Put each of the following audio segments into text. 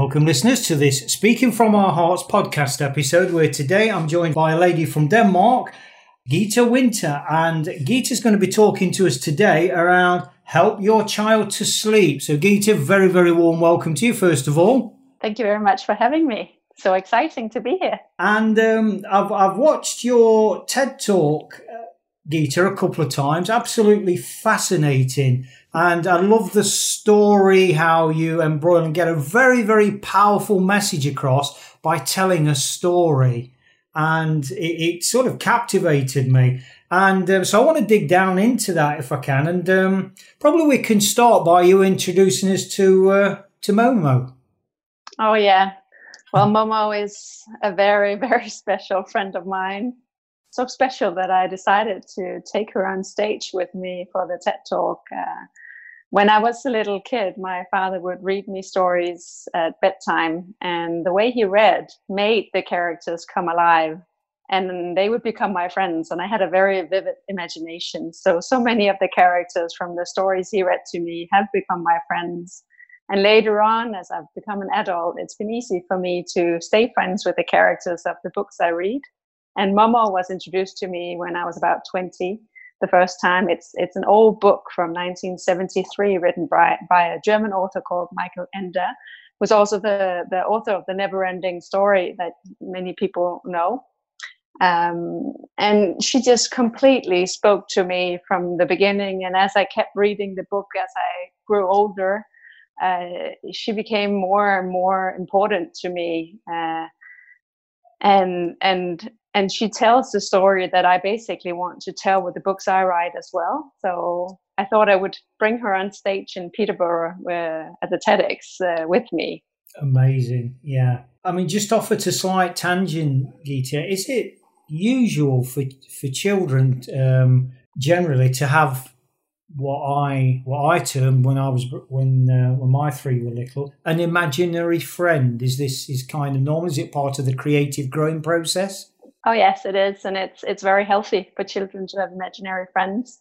Welcome, listeners, to this Speaking from Our Hearts podcast episode, where today I'm joined by a lady from Denmark, Gita Winter. And Gita's going to be talking to us today around help your child to sleep. So, Gita, very, very warm welcome to you, first of all. Thank you very much for having me. So exciting to be here. And um, I've, I've watched your TED talk, uh, Gita, a couple of times. Absolutely fascinating. And I love the story, how you and get a very, very powerful message across by telling a story. And it, it sort of captivated me. And um, so I want to dig down into that if I can. And um, probably we can start by you introducing us to, uh, to Momo. Oh, yeah. Well, Momo is a very, very special friend of mine. So special that I decided to take her on stage with me for the TED Talk. Uh, when I was a little kid, my father would read me stories at bedtime, and the way he read made the characters come alive, and they would become my friends. And I had a very vivid imagination. So, so many of the characters from the stories he read to me have become my friends. And later on, as I've become an adult, it's been easy for me to stay friends with the characters of the books I read. And Momo was introduced to me when I was about 20 the first time. It's it's an old book from 1973 written by, by a German author called Michael Ende, was also the, the author of The Never Ending Story that many people know. Um, and she just completely spoke to me from the beginning. And as I kept reading the book as I grew older, uh, she became more and more important to me. Uh, and and and she tells the story that I basically want to tell with the books I write as well. So I thought I would bring her on stage in Peterborough uh, at the TEDx uh, with me. Amazing, yeah. I mean, just off at a slight tangent, Gita, is it usual for for children um, generally to have what I what I termed when I was when uh, when my three were little an imaginary friend? Is this is kind of normal? Is it part of the creative growing process? Oh yes, it is, and it's it's very healthy for children to have imaginary friends.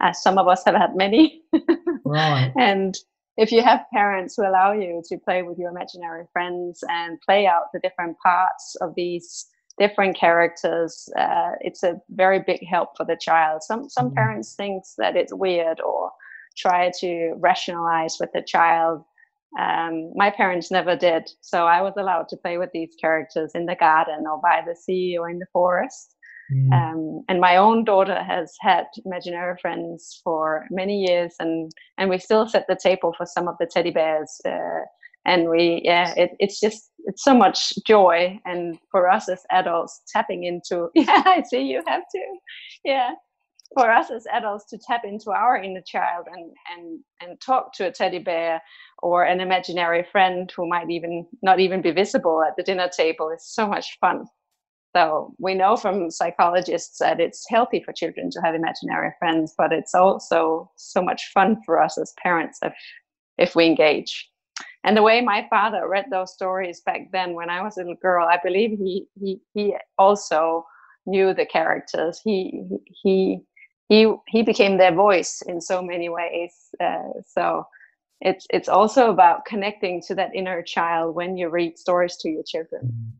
Uh, some of us have had many. right. And if you have parents who allow you to play with your imaginary friends and play out the different parts of these different characters, uh, it's a very big help for the child. Some some mm. parents think that it's weird or try to rationalize with the child um, my parents never did. So I was allowed to play with these characters in the garden or by the sea or in the forest. Mm. Um, and my own daughter has had imaginary friends for many years, and and we still set the table for some of the teddy bears. Uh, and we, yeah, it, it's just it's so much joy, and for us as adults, tapping into. Yeah, I see you have to. Yeah, for us as adults to tap into our inner child and and and talk to a teddy bear or an imaginary friend who might even not even be visible at the dinner table is so much fun. So we know from psychologists that it's healthy for children to have imaginary friends but it's also so much fun for us as parents if if we engage. And the way my father read those stories back then when i was a little girl i believe he he he also knew the characters. He he he he became their voice in so many ways. Uh, so it's it's also about connecting to that inner child when you read stories to your children. Mm-hmm.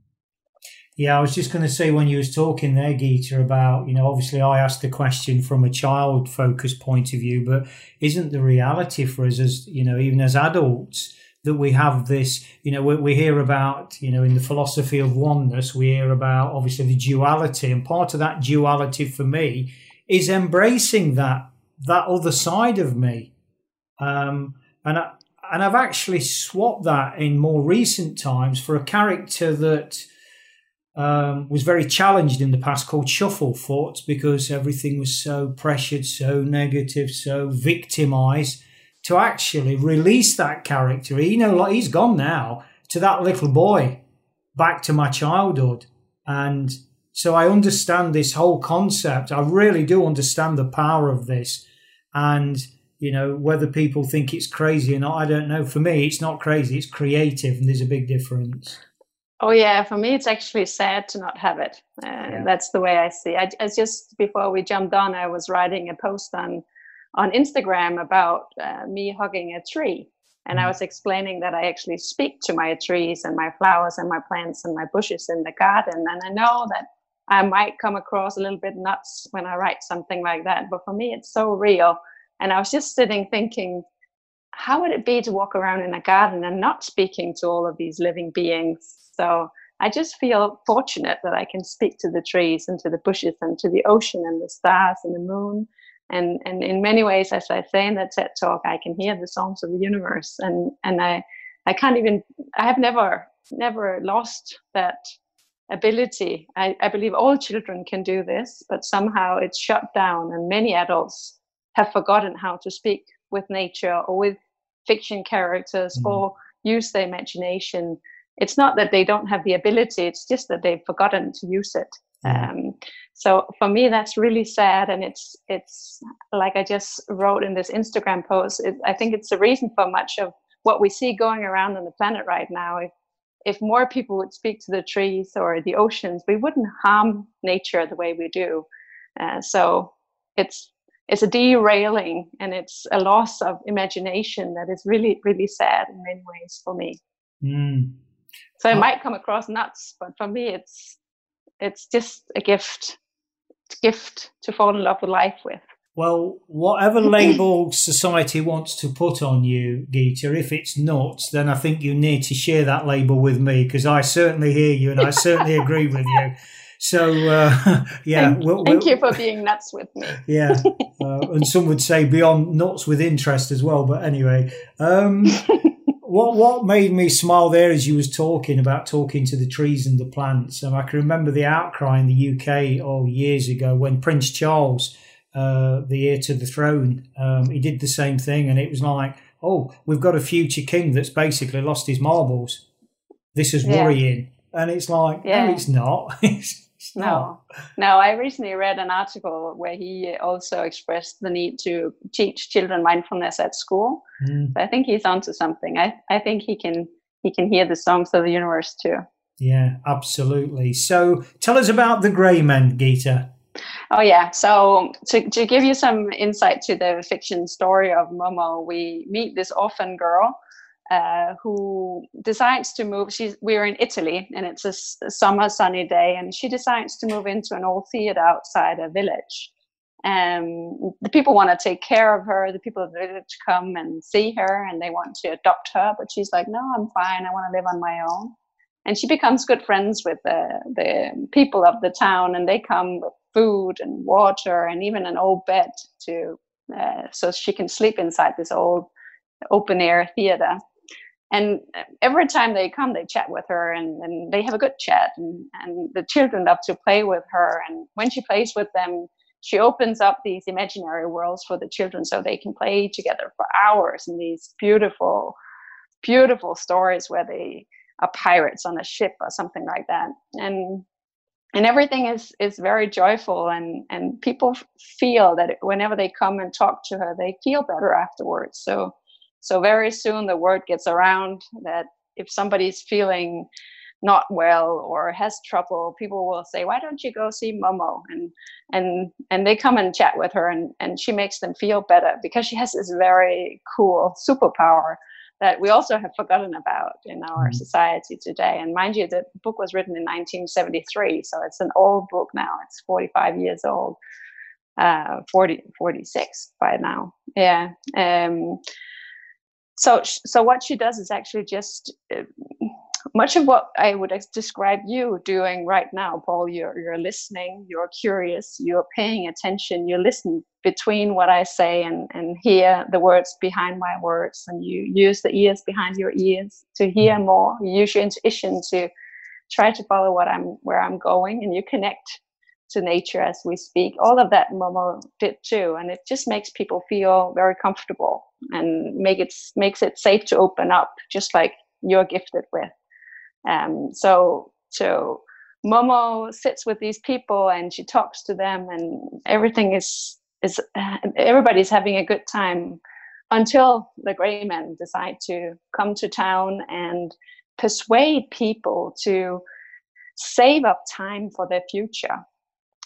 Yeah, I was just going to say when you was talking there, Gita, about you know obviously I asked the question from a child focused point of view, but isn't the reality for us as you know even as adults that we have this you know we, we hear about you know in the philosophy of oneness we hear about obviously the duality and part of that duality for me is embracing that that other side of me. Um, and I, and I've actually swapped that in more recent times for a character that um, was very challenged in the past called Shufflefoot because everything was so pressured, so negative, so victimized. To actually release that character, you know, like he's gone now to that little boy, back to my childhood. And so I understand this whole concept. I really do understand the power of this. And, you know, whether people think it's crazy or not, I don't know. For me, it's not crazy, it's creative, and there's a big difference. Oh yeah, for me it's actually sad to not have it. Uh, yeah. That's the way I see. I, I, just before we jumped on, I was writing a post on on Instagram about uh, me hugging a tree, and I mm-hmm. was explaining that I actually speak to my trees and my flowers and my plants and my bushes in the garden, and I know that I might come across a little bit nuts when I write something like that, but for me it's so real. And I was just sitting thinking, how would it be to walk around in a garden and not speaking to all of these living beings? So I just feel fortunate that I can speak to the trees and to the bushes and to the ocean and the stars and the moon. And, and in many ways, as I say in that TED talk, I can hear the songs of the universe. And, and I, I can't even, I have never, never lost that ability. I, I believe all children can do this, but somehow it's shut down. And many adults have forgotten how to speak with nature or with fiction characters mm. or use their imagination it's not that they don't have the ability it's just that they've forgotten to use it um, so for me that's really sad and it's it's like i just wrote in this instagram post it, i think it's the reason for much of what we see going around on the planet right now if if more people would speak to the trees or the oceans we wouldn't harm nature the way we do uh, so it's it's a derailing and it's a loss of imagination that is really really sad in many ways for me mm. So it oh. might come across nuts, but for me, it's it's just a gift, a gift to fall in love with life with. Well, whatever label society wants to put on you, Geeta, if it's nuts, then I think you need to share that label with me because I certainly hear you and I certainly agree with you. So, uh, yeah. Thank, we'll, thank we'll, you for being nuts with me. yeah. Uh, and some would say beyond nuts with interest as well. But anyway, um, what what made me smile there as you was talking about talking to the trees and the plants. And I can remember the outcry in the UK oh years ago when Prince Charles, uh, the heir to the throne, um, he did the same thing, and it was like, oh, we've got a future king that's basically lost his marbles. This is worrying, yeah. and it's like, yeah. no, it's not. No, no. I recently read an article where he also expressed the need to teach children mindfulness at school. Mm. So I think he's onto something. I, I think he can he can hear the songs of the universe too. Yeah, absolutely. So tell us about the Grey Men, Geeta. Oh yeah. So to to give you some insight to the fiction story of Momo, we meet this orphan girl uh, who decides to move. She's we're in Italy, and it's a, summer sunny day, and she decides to move into an old theater outside a village. Um, the people want to take care of her. The people of the village come and see her, and they want to adopt her. But she's like, "No, I'm fine. I want to live on my own." And she becomes good friends with the the people of the town, and they come with food and water and even an old bed to uh, so she can sleep inside this old open air theater. And every time they come they chat with her and, and they have a good chat and, and the children love to play with her. And when she plays with them she opens up these imaginary worlds for the children so they can play together for hours in these beautiful beautiful stories where they are pirates on a ship or something like that. And and everything is is very joyful and and people feel that whenever they come and talk to her they feel better afterwards so so very soon the word gets around that if somebody's feeling not well or has trouble, people will say, "Why don't you go see Momo?" and and and they come and chat with her, and and she makes them feel better because she has this very cool superpower that we also have forgotten about in our mm-hmm. society today. And mind you, the book was written in 1973, so it's an old book now. It's 45 years old, uh, 40, 46 by now. Yeah. Um, so so what she does is actually just uh, much of what I would describe you doing right now, Paul. You're you're listening, you're curious, you're paying attention, you listen between what I say and and hear the words behind my words, and you use the ears behind your ears to hear mm-hmm. more. You use your intuition to try to follow what I'm where I'm going, and you connect to nature as we speak. All of that Momo did too, and it just makes people feel very comfortable and make it makes it safe to open up, just like you're gifted with. Um, so so Momo sits with these people and she talks to them, and everything is is everybody's having a good time until the gray men decide to come to town and persuade people to save up time for their future.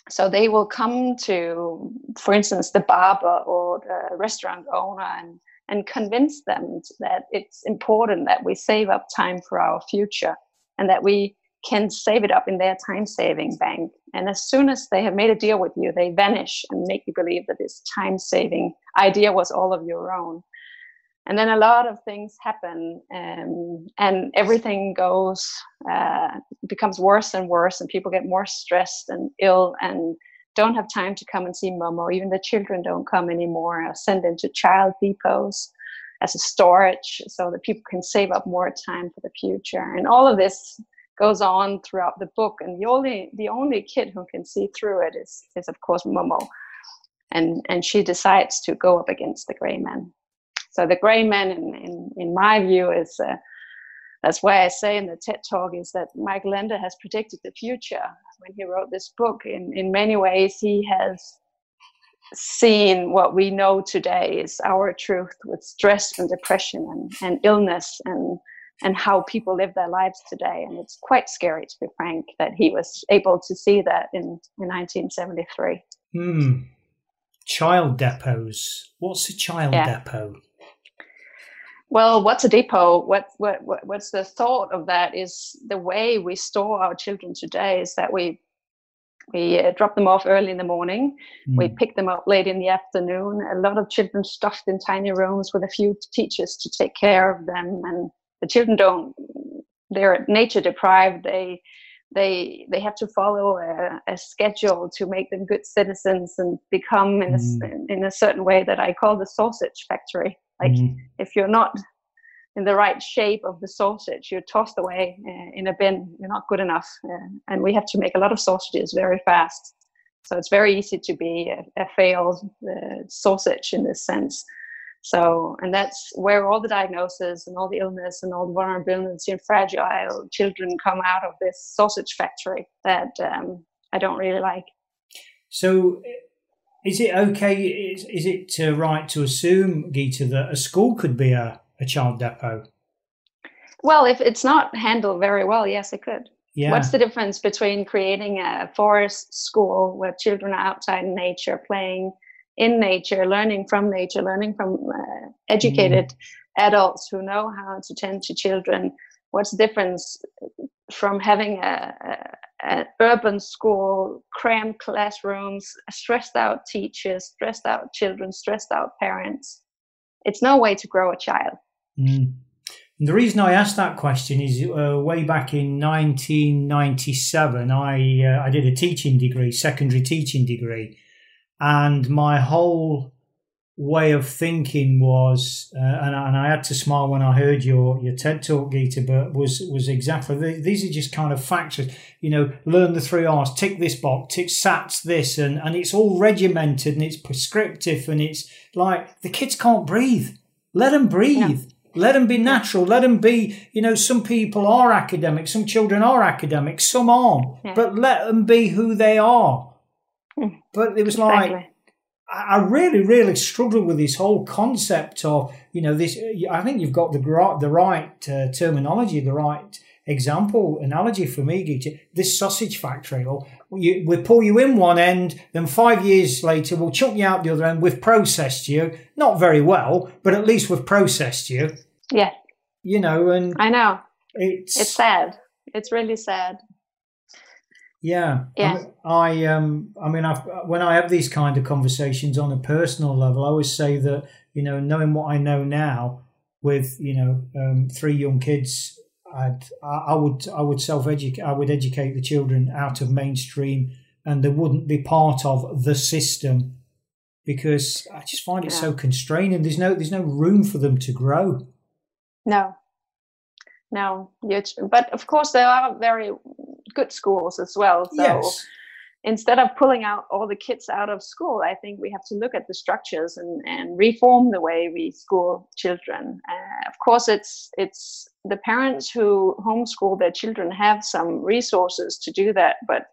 So they will come to for instance the barber or the restaurant owner and and convince them that it's important that we save up time for our future and that we can save it up in their time saving bank. And as soon as they have made a deal with you they vanish and make you believe that this time saving idea was all of your own. And then a lot of things happen um, and everything goes uh, becomes worse and worse and people get more stressed and ill and don't have time to come and see momo. Even the children don't come anymore are sent into child depots as a storage so that people can save up more time for the future. And all of this goes on throughout the book. And the only the only kid who can see through it is is of course momo. And and she decides to go up against the gray man so the gray man, in, in, in my view, is uh, that's why I say in the TED talk is that Mike Ende has predicted the future. When he wrote this book. In in many ways, he has seen what we know today is our truth with stress and depression and, and illness and and how people live their lives today. And it's quite scary, to be frank, that he was able to see that in, in 1973. Hmm. Child depots. What's a child yeah. depot? Well, what's a depot? What, what, what, what's the thought of that? Is the way we store our children today is that we we uh, drop them off early in the morning. Mm. We pick them up late in the afternoon. A lot of children stuffed in tiny rooms with a few teachers to take care of them, and the children don't. They're nature deprived. They they they have to follow a, a, schedule to make them good citizens and become in, mm. a, in a certain way that I call the sausage factory. Like mm-hmm. if you're not in the right shape of the sausage, you're tossed away uh, in a bin. You're not good enough, uh, and we have to make a lot of sausages very fast. So it's very easy to be a, a failed uh, sausage in this sense. So, and that's where all the diagnosis and all the illness and all the vulnerability and fragile children come out of this sausage factory that um, I don't really like. So, is it okay? Is, is it right to assume, Gita, that a school could be a, a child depot? Well, if it's not handled very well, yes, it could. Yeah. What's the difference between creating a forest school where children are outside in nature, playing in nature, learning from nature, learning from uh, educated mm. adults who know how to tend to children? What's the difference from having a, a uh, urban school, crammed classrooms, stressed out teachers, stressed out children, stressed out parents. It's no way to grow a child. Mm. the reason I asked that question is uh, way back in 1997, I uh, I did a teaching degree, secondary teaching degree, and my whole way of thinking was, uh, and, and, I had to smile when I heard your, your TED talk, Gita, but was was exactly these are just kind of factors. You know, learn the three R's, tick this box, tick SATs this, and and it's all regimented and it's prescriptive and it's like the kids can't breathe. Let them breathe. Yeah. Let them be natural. Let them be, you know, some people are academic, some children are academic, some aren't, yeah. but let them be who they are. Hmm. But it was exactly. like, I really, really struggled with this whole concept of, you know, this. I think you've got the the right uh, terminology, the right example, analogy for me, Gita. This sausage factory, or we, we pull you in one end, then five years later we'll chuck you out the other end. We've processed you, not very well, but at least we've processed you. Yeah. You know, and I know it's it's sad. It's really sad. Yeah, yeah. I, I um, I mean, I've, when I have these kind of conversations on a personal level, I always say that you know, knowing what I know now, with you know, um, three young kids, I'd, I would, I would self educate, I would educate the children out of mainstream, and they wouldn't be part of the system because I just find it yeah. so constraining. There's no, there's no room for them to grow. No, no but of course there are very good schools as well so yes. Instead of pulling out all the kids out of school i think we have to look at the structures and, and reform the way we school children. Uh, of course it's it's the parents who homeschool their children have some resources to do that but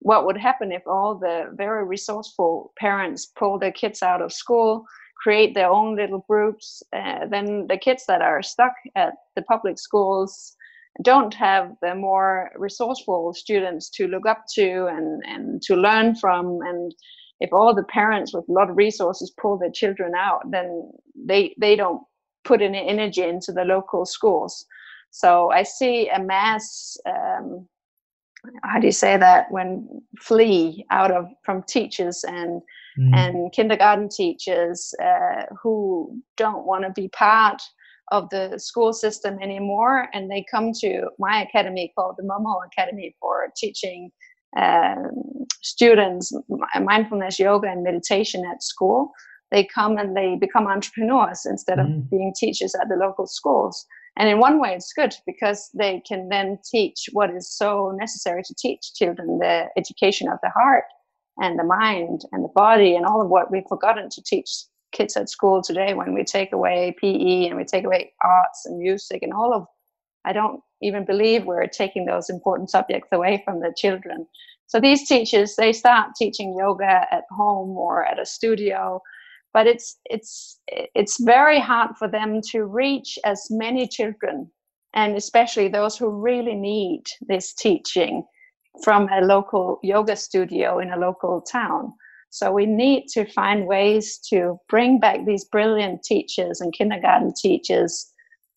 what would happen if all the very resourceful parents pull their kids out of school create their own little groups, uh, then the kids that are stuck at the public schools don't have the more resourceful students to look up to and, and to learn from. And if all the parents with a lot of resources pull their children out, then they, they don't put any energy into the local schools. So I see a mass, um, how do you say that, when flee out of from teachers and mm. and kindergarten teachers uh, who don't want to be part of the school system anymore and they come to my academy called the momo academy for teaching um, students mindfulness yoga and meditation at school they come and they become entrepreneurs instead of mm. being teachers at the local schools and in one way it's good because they can then teach what is so necessary to teach children the education of the heart and the mind and the body and all of what we've forgotten to teach kids at school today when we take away PE and we take away arts and music and all of I don't even believe we're taking those important subjects away from the children. So these teachers they start teaching yoga at home or at a studio, but it's it's it's very hard for them to reach as many children and especially those who really need this teaching from a local yoga studio in a local town. So we need to find ways to bring back these brilliant teachers and kindergarten teachers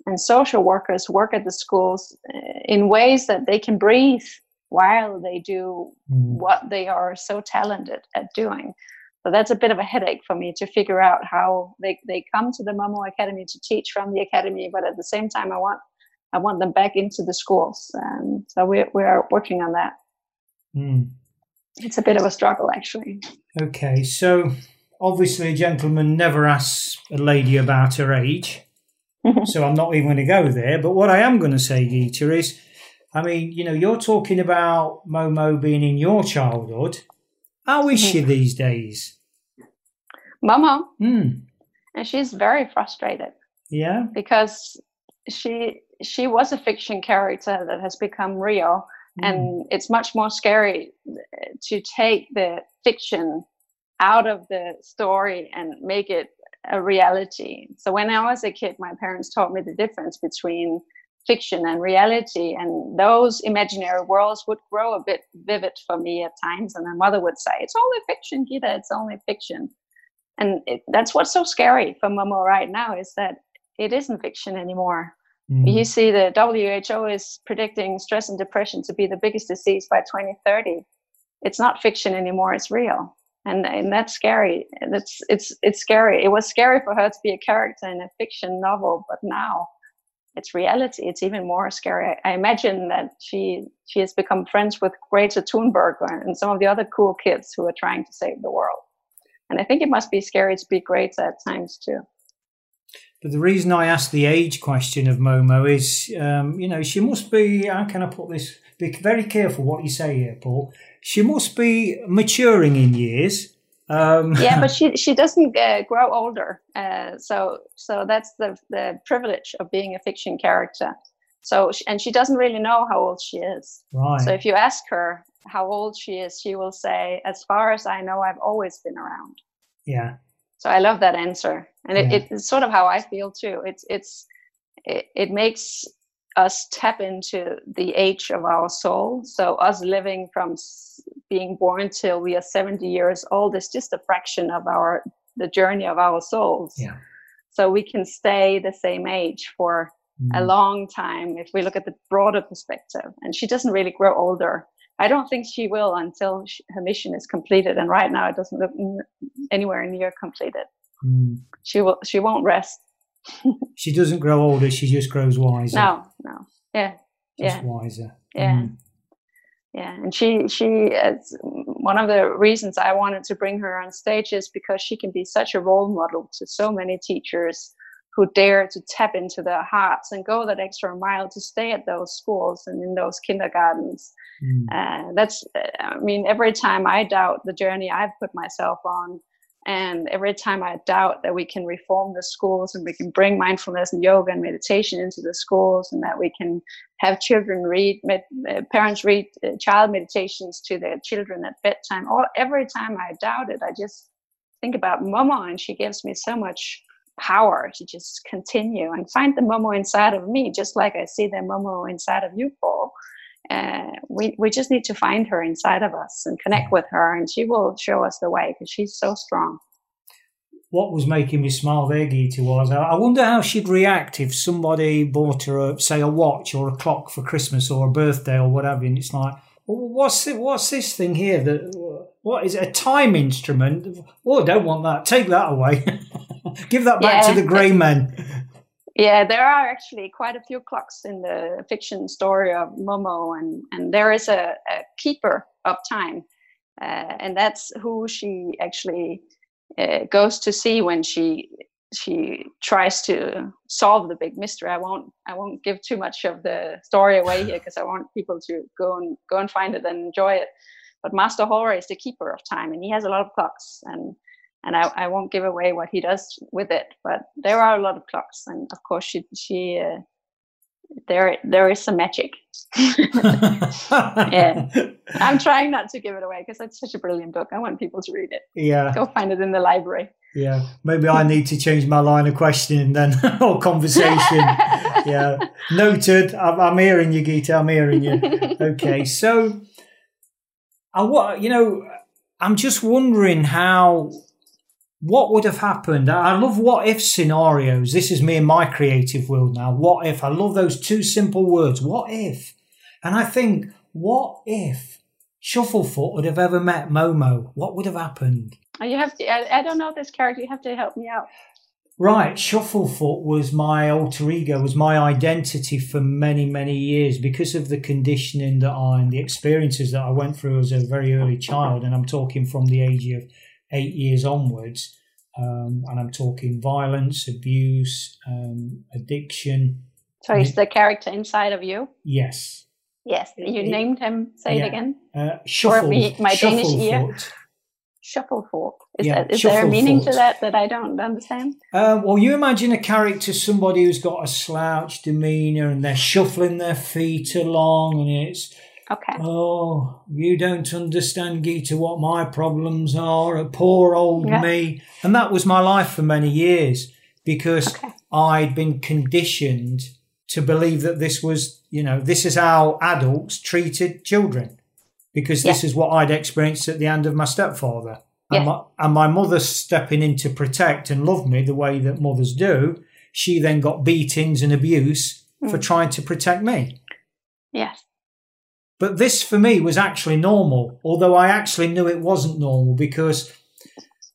and social workers work at the schools uh, in ways that they can breathe while they do mm. what they are so talented at doing. So that's a bit of a headache for me to figure out how they, they come to the Momo Academy to teach from the academy, but at the same time, I want I want them back into the schools. And so we we are working on that. Mm. It's a bit of a struggle, actually. Okay, so obviously, a gentleman never asks a lady about her age, so I'm not even going to go there. But what I am going to say, Geeta, is I mean, you know, you're talking about Momo being in your childhood. How is she mm-hmm. these days? Momo? Mm. And she's very frustrated. Yeah. Because she she was a fiction character that has become real and mm. it's much more scary to take the fiction out of the story and make it a reality. So when i was a kid my parents taught me the difference between fiction and reality and those imaginary worlds would grow a bit vivid for me at times and my mother would say it's only fiction gita it's only fiction. And it, that's what's so scary for momo right now is that it isn't fiction anymore Mm. You see, the WHO is predicting stress and depression to be the biggest disease by 2030. It's not fiction anymore; it's real, and and that's scary. It's it's it's scary. It was scary for her to be a character in a fiction novel, but now it's reality. It's even more scary. I imagine that she she has become friends with Greta Thunberg and some of the other cool kids who are trying to save the world. And I think it must be scary to be Greta at times too. The reason I asked the age question of Momo is, um, you know, she must be, how can I put this? Be very careful what you say here, Paul. She must be maturing in years. Um, yeah, but she she doesn't uh, grow older. Uh, so so that's the the privilege of being a fiction character. So and she doesn't really know how old she is. Right. So if you ask her how old she is, she will say, "As far as I know, I've always been around." Yeah. So I love that answer, and it, yeah. it's sort of how I feel too. It's it's it, it makes us tap into the age of our soul. So us living from being born till we are 70 years old is just a fraction of our the journey of our souls. Yeah. So we can stay the same age for mm. a long time if we look at the broader perspective. And she doesn't really grow older. I don't think she will until she, her mission is completed. And right now, it doesn't look anywhere near completed. Mm. She will. She won't rest. she doesn't grow older. She just grows wiser. No, no. Yeah, just yeah. wiser. Yeah. Mm. Yeah, and she she is one of the reasons I wanted to bring her on stage is because she can be such a role model to so many teachers who dare to tap into their hearts and go that extra mile to stay at those schools and in those kindergartens. Mm. Uh, that's, I mean, every time I doubt the journey I've put myself on, and every time I doubt that we can reform the schools and we can bring mindfulness and yoga and meditation into the schools and that we can have children read, med, uh, parents read uh, child meditations to their children at bedtime, or every time I doubt it, I just think about Momo and she gives me so much power to just continue and find the Momo inside of me, just like I see the Momo inside of you, Paul. Uh, we, we just need to find her inside of us and connect with her, and she will show us the way because she's so strong. What was making me smile there, Geeta, was I wonder how she'd react if somebody bought her, a, say, a watch or a clock for Christmas or a birthday or whatever, and it's like, what's it, what's this thing here? That what is it, a time instrument? Oh, I don't want that. Take that away. Give that back yeah. to the grey men. Yeah, there are actually quite a few clocks in the fiction story of Momo, and, and there is a, a keeper of time, uh, and that's who she actually uh, goes to see when she she tries to solve the big mystery. I won't I won't give too much of the story away here because I want people to go and go and find it and enjoy it. But Master Hora is the keeper of time, and he has a lot of clocks and and I, I won't give away what he does with it, but there are a lot of clocks, and of course she she uh, there there is some magic. yeah, I'm trying not to give it away because it's such a brilliant book. I want people to read it. Yeah, go find it in the library. Yeah, maybe I need to change my line of questioning then or conversation. yeah, noted. I'm, I'm hearing you, Geeta. I'm hearing you. Okay, so I what you know. I'm just wondering how what would have happened? I love what if scenarios. This is me in my creative world now. What if? I love those two simple words. What if? And I think, what if Shufflefoot would have ever met Momo? What would have happened? Oh, you have to, I, I don't know this character. You have to help me out. Right, Shufflefoot was my alter ego, was my identity for many, many years because of the conditioning that I and the experiences that I went through as a very early child. And I'm talking from the age of eight years onwards. Um, and I'm talking violence, abuse, um, addiction. So he's the character inside of you? Yes. Yes. You it, named him. Say yeah. it again. Uh, shuffle, me, my Danish ear. Shufflefoot. Is, yeah, that, is there a meaning to that that I don't understand? Uh, well, you imagine a character, somebody who's got a slouch demeanour and they're shuffling their feet along and it's Okay. Oh, you don't understand, Geeta, what my problems are. Poor old yeah. me. And that was my life for many years because okay. I'd been conditioned to believe that this was, you know, this is how adults treated children because this is what I'd experienced at the end of my stepfather. And, my, and my mother stepping in to protect and love me the way that mothers do, she then got beatings and abuse mm. for trying to protect me. Yes. But this for me was actually normal, although I actually knew it wasn't normal because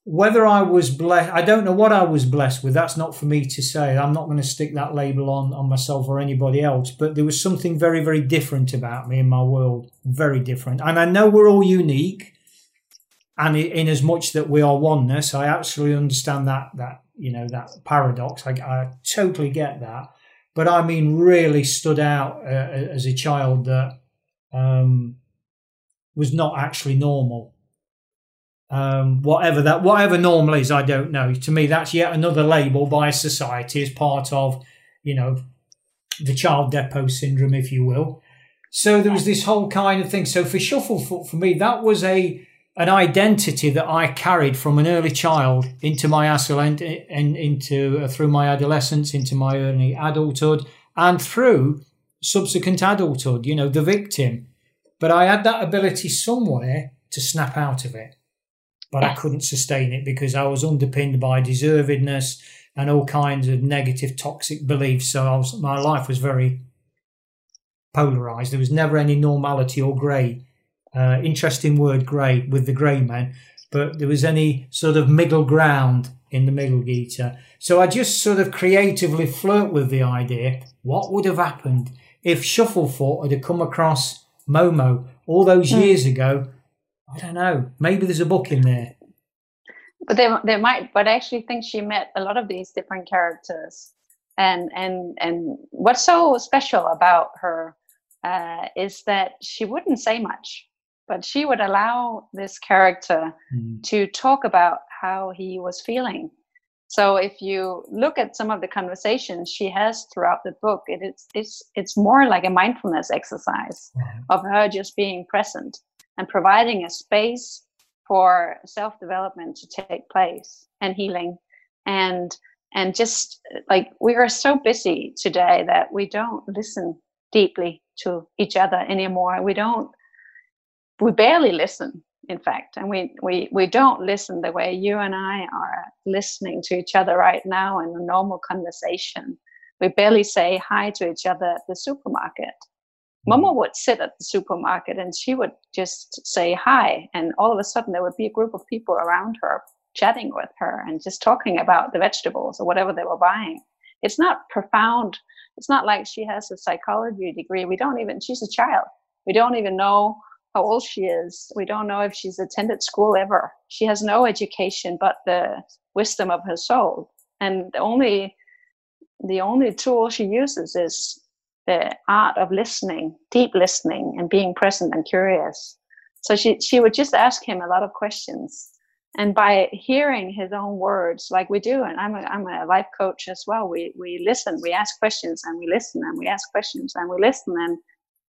whether I was blessed, I don't know what I was blessed with. That's not for me to say. I'm not going to stick that label on, on myself or anybody else. But there was something very, very different about me in my world. Very different. And I know we're all unique. And in as much that we are oneness, I actually understand that, that, you know, that paradox. I, I totally get that. But I mean, really stood out uh, as a child that um, was not actually normal. Um, whatever that, whatever normal is, I don't know. To me, that's yet another label by society as part of, you know, the child depot syndrome, if you will. So there was this whole kind of thing. So for Shufflefoot, for me, that was a an identity that I carried from an early child into my and, and into uh, through my adolescence, into my early adulthood, and through subsequent adulthood, you know, the victim. But I had that ability somewhere to snap out of it. But I couldn't sustain it because I was underpinned by deservedness and all kinds of negative, toxic beliefs. So was, my life was very polarized. There was never any normality or grey. Uh, interesting word, grey, with the grey man. But there was any sort of middle ground in the middle, Geeta. So I just sort of creatively flirt with the idea what would have happened if Shufflefoot had come across Momo all those mm. years ago, I don't know. Maybe there's a book in there. but they they might but i actually think she met a lot of these different characters and and and what's so special about her uh, is that she wouldn't say much but she would allow this character mm. to talk about how he was feeling so if you look at some of the conversations she has throughout the book it is it's it's more like a mindfulness exercise mm. of her just being present and providing a space for self development to take place and healing and and just like we are so busy today that we don't listen deeply to each other anymore we don't we barely listen in fact and we we we don't listen the way you and i are listening to each other right now in a normal conversation we barely say hi to each other at the supermarket hmm. Mama would sit at the supermarket and she would just say hi. And all of a sudden, there would be a group of people around her chatting with her and just talking about the vegetables or whatever they were buying. It's not profound. It's not like she has a psychology degree. We don't even, she's a child. We don't even know how old she is. We don't know if she's attended school ever. She has no education but the wisdom of her soul. And the only, the only tool she uses is the art of listening, deep listening, and being present and curious. So she, she would just ask him a lot of questions. And by hearing his own words, like we do, and I'm a, I'm a life coach as well, we, we listen, we ask questions, and we listen, and we ask questions, and we listen. And,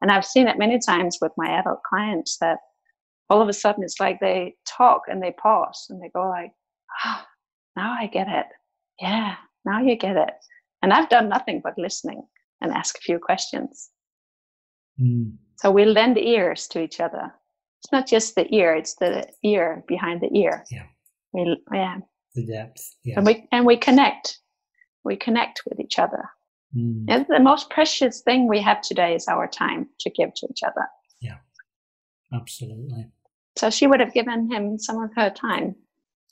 and I've seen it many times with my adult clients that all of a sudden it's like they talk and they pause and they go like, oh, now I get it. Yeah, now you get it. And I've done nothing but listening and ask a few questions. Mm. So we lend ears to each other. It's not just the ear; it's the ear behind the ear. Yeah. We, yeah. The depth. Yeah. And we and we connect. We connect with each other. Mm. And the most precious thing we have today is our time to give to each other. Yeah. Absolutely. So she would have given him some of her time.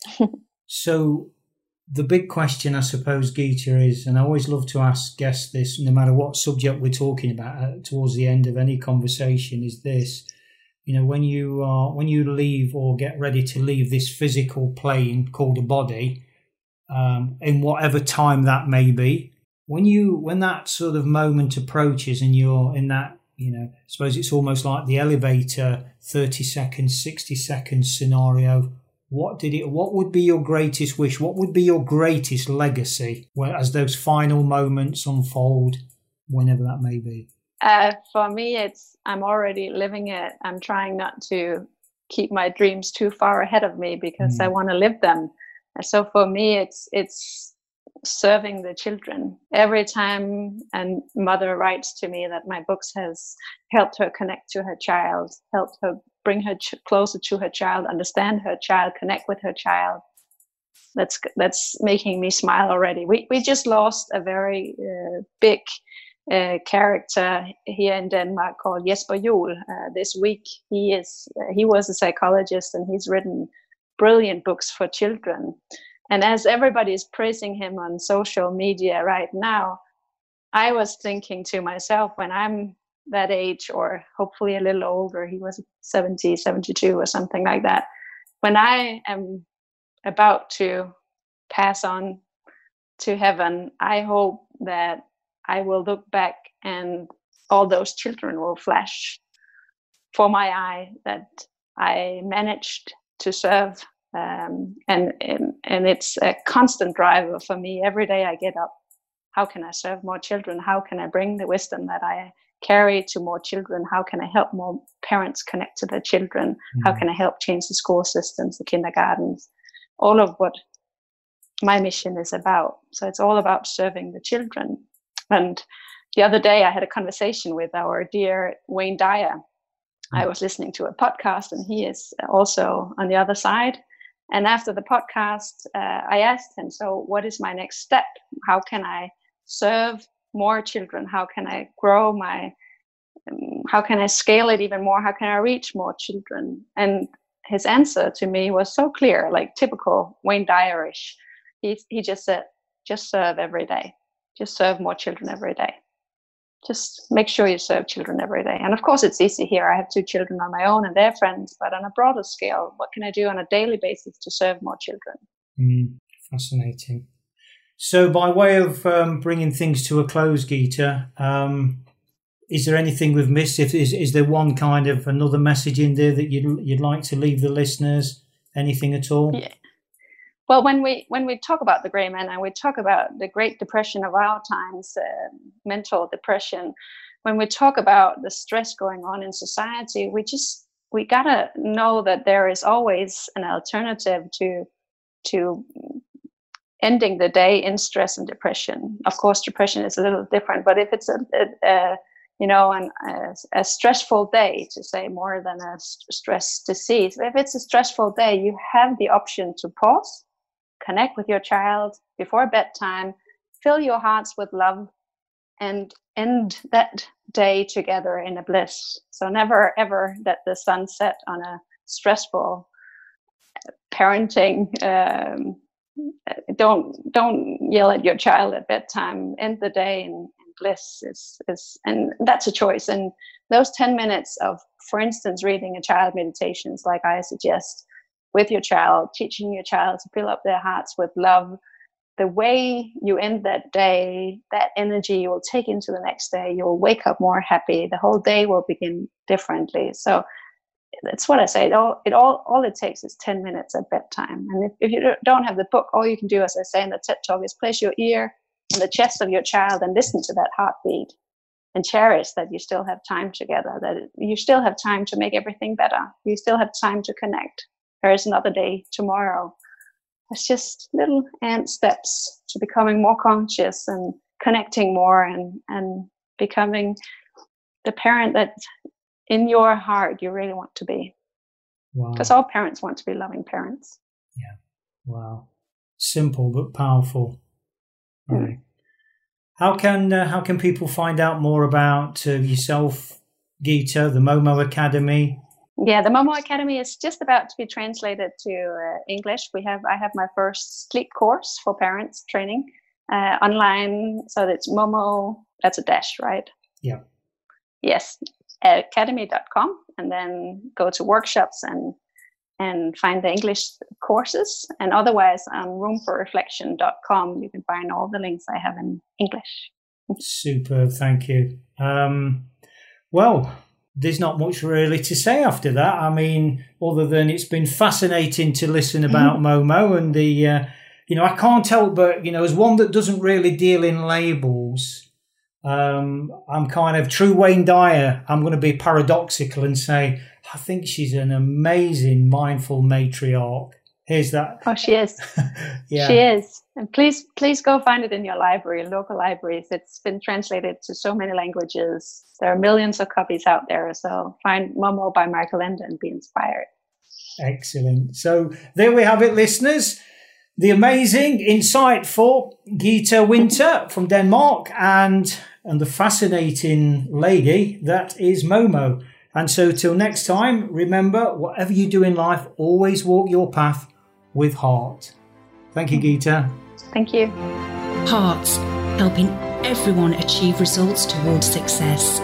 so the big question, I suppose, Geeta, is, and I always love to ask guests this, no matter what subject we're talking about, uh, towards the end of any conversation, is this: you know, when you are when you leave or get ready to leave this physical plane called a body, um, in whatever time that may be, when you when that sort of moment approaches and you're in that, you know, I suppose it's almost like the elevator, thirty seconds, sixty seconds scenario what did it what would be your greatest wish? What would be your greatest legacy? Where, as those final moments unfold whenever that may be. Uh, for me it's i'm already living it. I'm trying not to keep my dreams too far ahead of me because mm. i want to live them. So for me it's it's serving the children every time a mother writes to me that my books has helped her connect to her child helped her bring her ch- closer to her child, understand her child, connect with her child. That's that's making me smile already. We we just lost a very uh, big uh, character here in Denmark called Jesper Juul. Uh, this week, he is he was a psychologist and he's written brilliant books for children. And as everybody is praising him on social media right now, I was thinking to myself when I'm that age or hopefully a little older he was 70 72 or something like that when i am about to pass on to heaven i hope that i will look back and all those children will flash for my eye that i managed to serve um, and, and and it's a constant driver for me every day i get up how can i serve more children how can i bring the wisdom that i carry to more children? How can I help more parents connect to their children? Mm-hmm. How can I help change the school systems, the kindergartens? All of what my mission is about. So it's all about serving the children. And the other day, I had a conversation with our dear Wayne Dyer. I was listening to a podcast, and he is also on the other side. And after the podcast, uh, I asked him, So, what is my next step? How can I serve more children? How can I grow my, um, how can I scale it even more? How can I reach more children? And his answer to me was so clear, like typical Wayne Dyerish. He, he just said, just serve every day. Just serve more children every day. Just make sure you serve children every day. And of course, it's easy here. I have two children on my own and their friends, but on a broader scale, what can I do on a daily basis to serve more children? Mm, fascinating. So, by way of um, bringing things to a close, Geeta, um, is there anything we've missed? If is, is there one kind of another message in there that you'd you'd like to leave the listeners? Anything at all? Yeah. Well, when we when we talk about the gray man and we talk about the Great Depression of our times, uh, mental depression, when we talk about the stress going on in society, we just we gotta know that there is always an alternative to to ending the day in stress and depression. Of course, depression is a little different, but if it's a, a, a you know, an, a, a, stressful day, to say more than a st- stress disease, if it's a stressful day, you have the option to pause, connect with your child before bedtime, fill your hearts with love, and end that day together in a bliss. So never ever let the sun set on a stressful parenting um, don't don't yell at your child at bedtime end the day in, in bliss is, is and that's a choice and those 10 minutes of for instance reading a child meditations like i suggest with your child teaching your child to fill up their hearts with love the way you end that day that energy you will take into the next day you'll wake up more happy the whole day will begin differently so that's what I say. It all, it all, all it takes is 10 minutes at bedtime. And if, if you don't have the book, all you can do, as I say in the TED Talk, is place your ear on the chest of your child and listen to that heartbeat and cherish that you still have time together, that you still have time to make everything better. You still have time to connect. There is another day tomorrow. It's just little ant steps to becoming more conscious and connecting more and, and becoming the parent that in your heart you really want to be. Because wow. all parents want to be loving parents. Yeah. Wow. Simple but powerful. All mm. right. How can uh, how can people find out more about uh, yourself, Gita, the Momo Academy? Yeah, the Momo Academy is just about to be translated to uh, English. We have I have my first sleep course for parents training uh, online. So it's Momo. That's a dash, right? Yeah. Yes, academy.com and then go to workshops and and find the English courses. And otherwise on roomforreflection.com you can find all the links I have in English. Super, thank you. Um, well, there's not much really to say after that. I mean, other than it's been fascinating to listen about mm-hmm. Momo and the, uh, you know, I can't help but, you know, as one that doesn't really deal in labels, um, I'm kind of true Wayne Dyer. I'm going to be paradoxical and say I think she's an amazing mindful matriarch. Here's that. Oh, she is. yeah, she is. And please, please go find it in your library, local libraries. It's been translated to so many languages. There are millions of copies out there. So find Momo by Michael Ende and be inspired. Excellent. So there we have it, listeners the amazing, insightful Geeta Winter from Denmark and and the fascinating lady that is Momo. And so, till next time, remember whatever you do in life, always walk your path with heart. Thank you, Geeta. Thank you. Hearts, helping everyone achieve results towards success.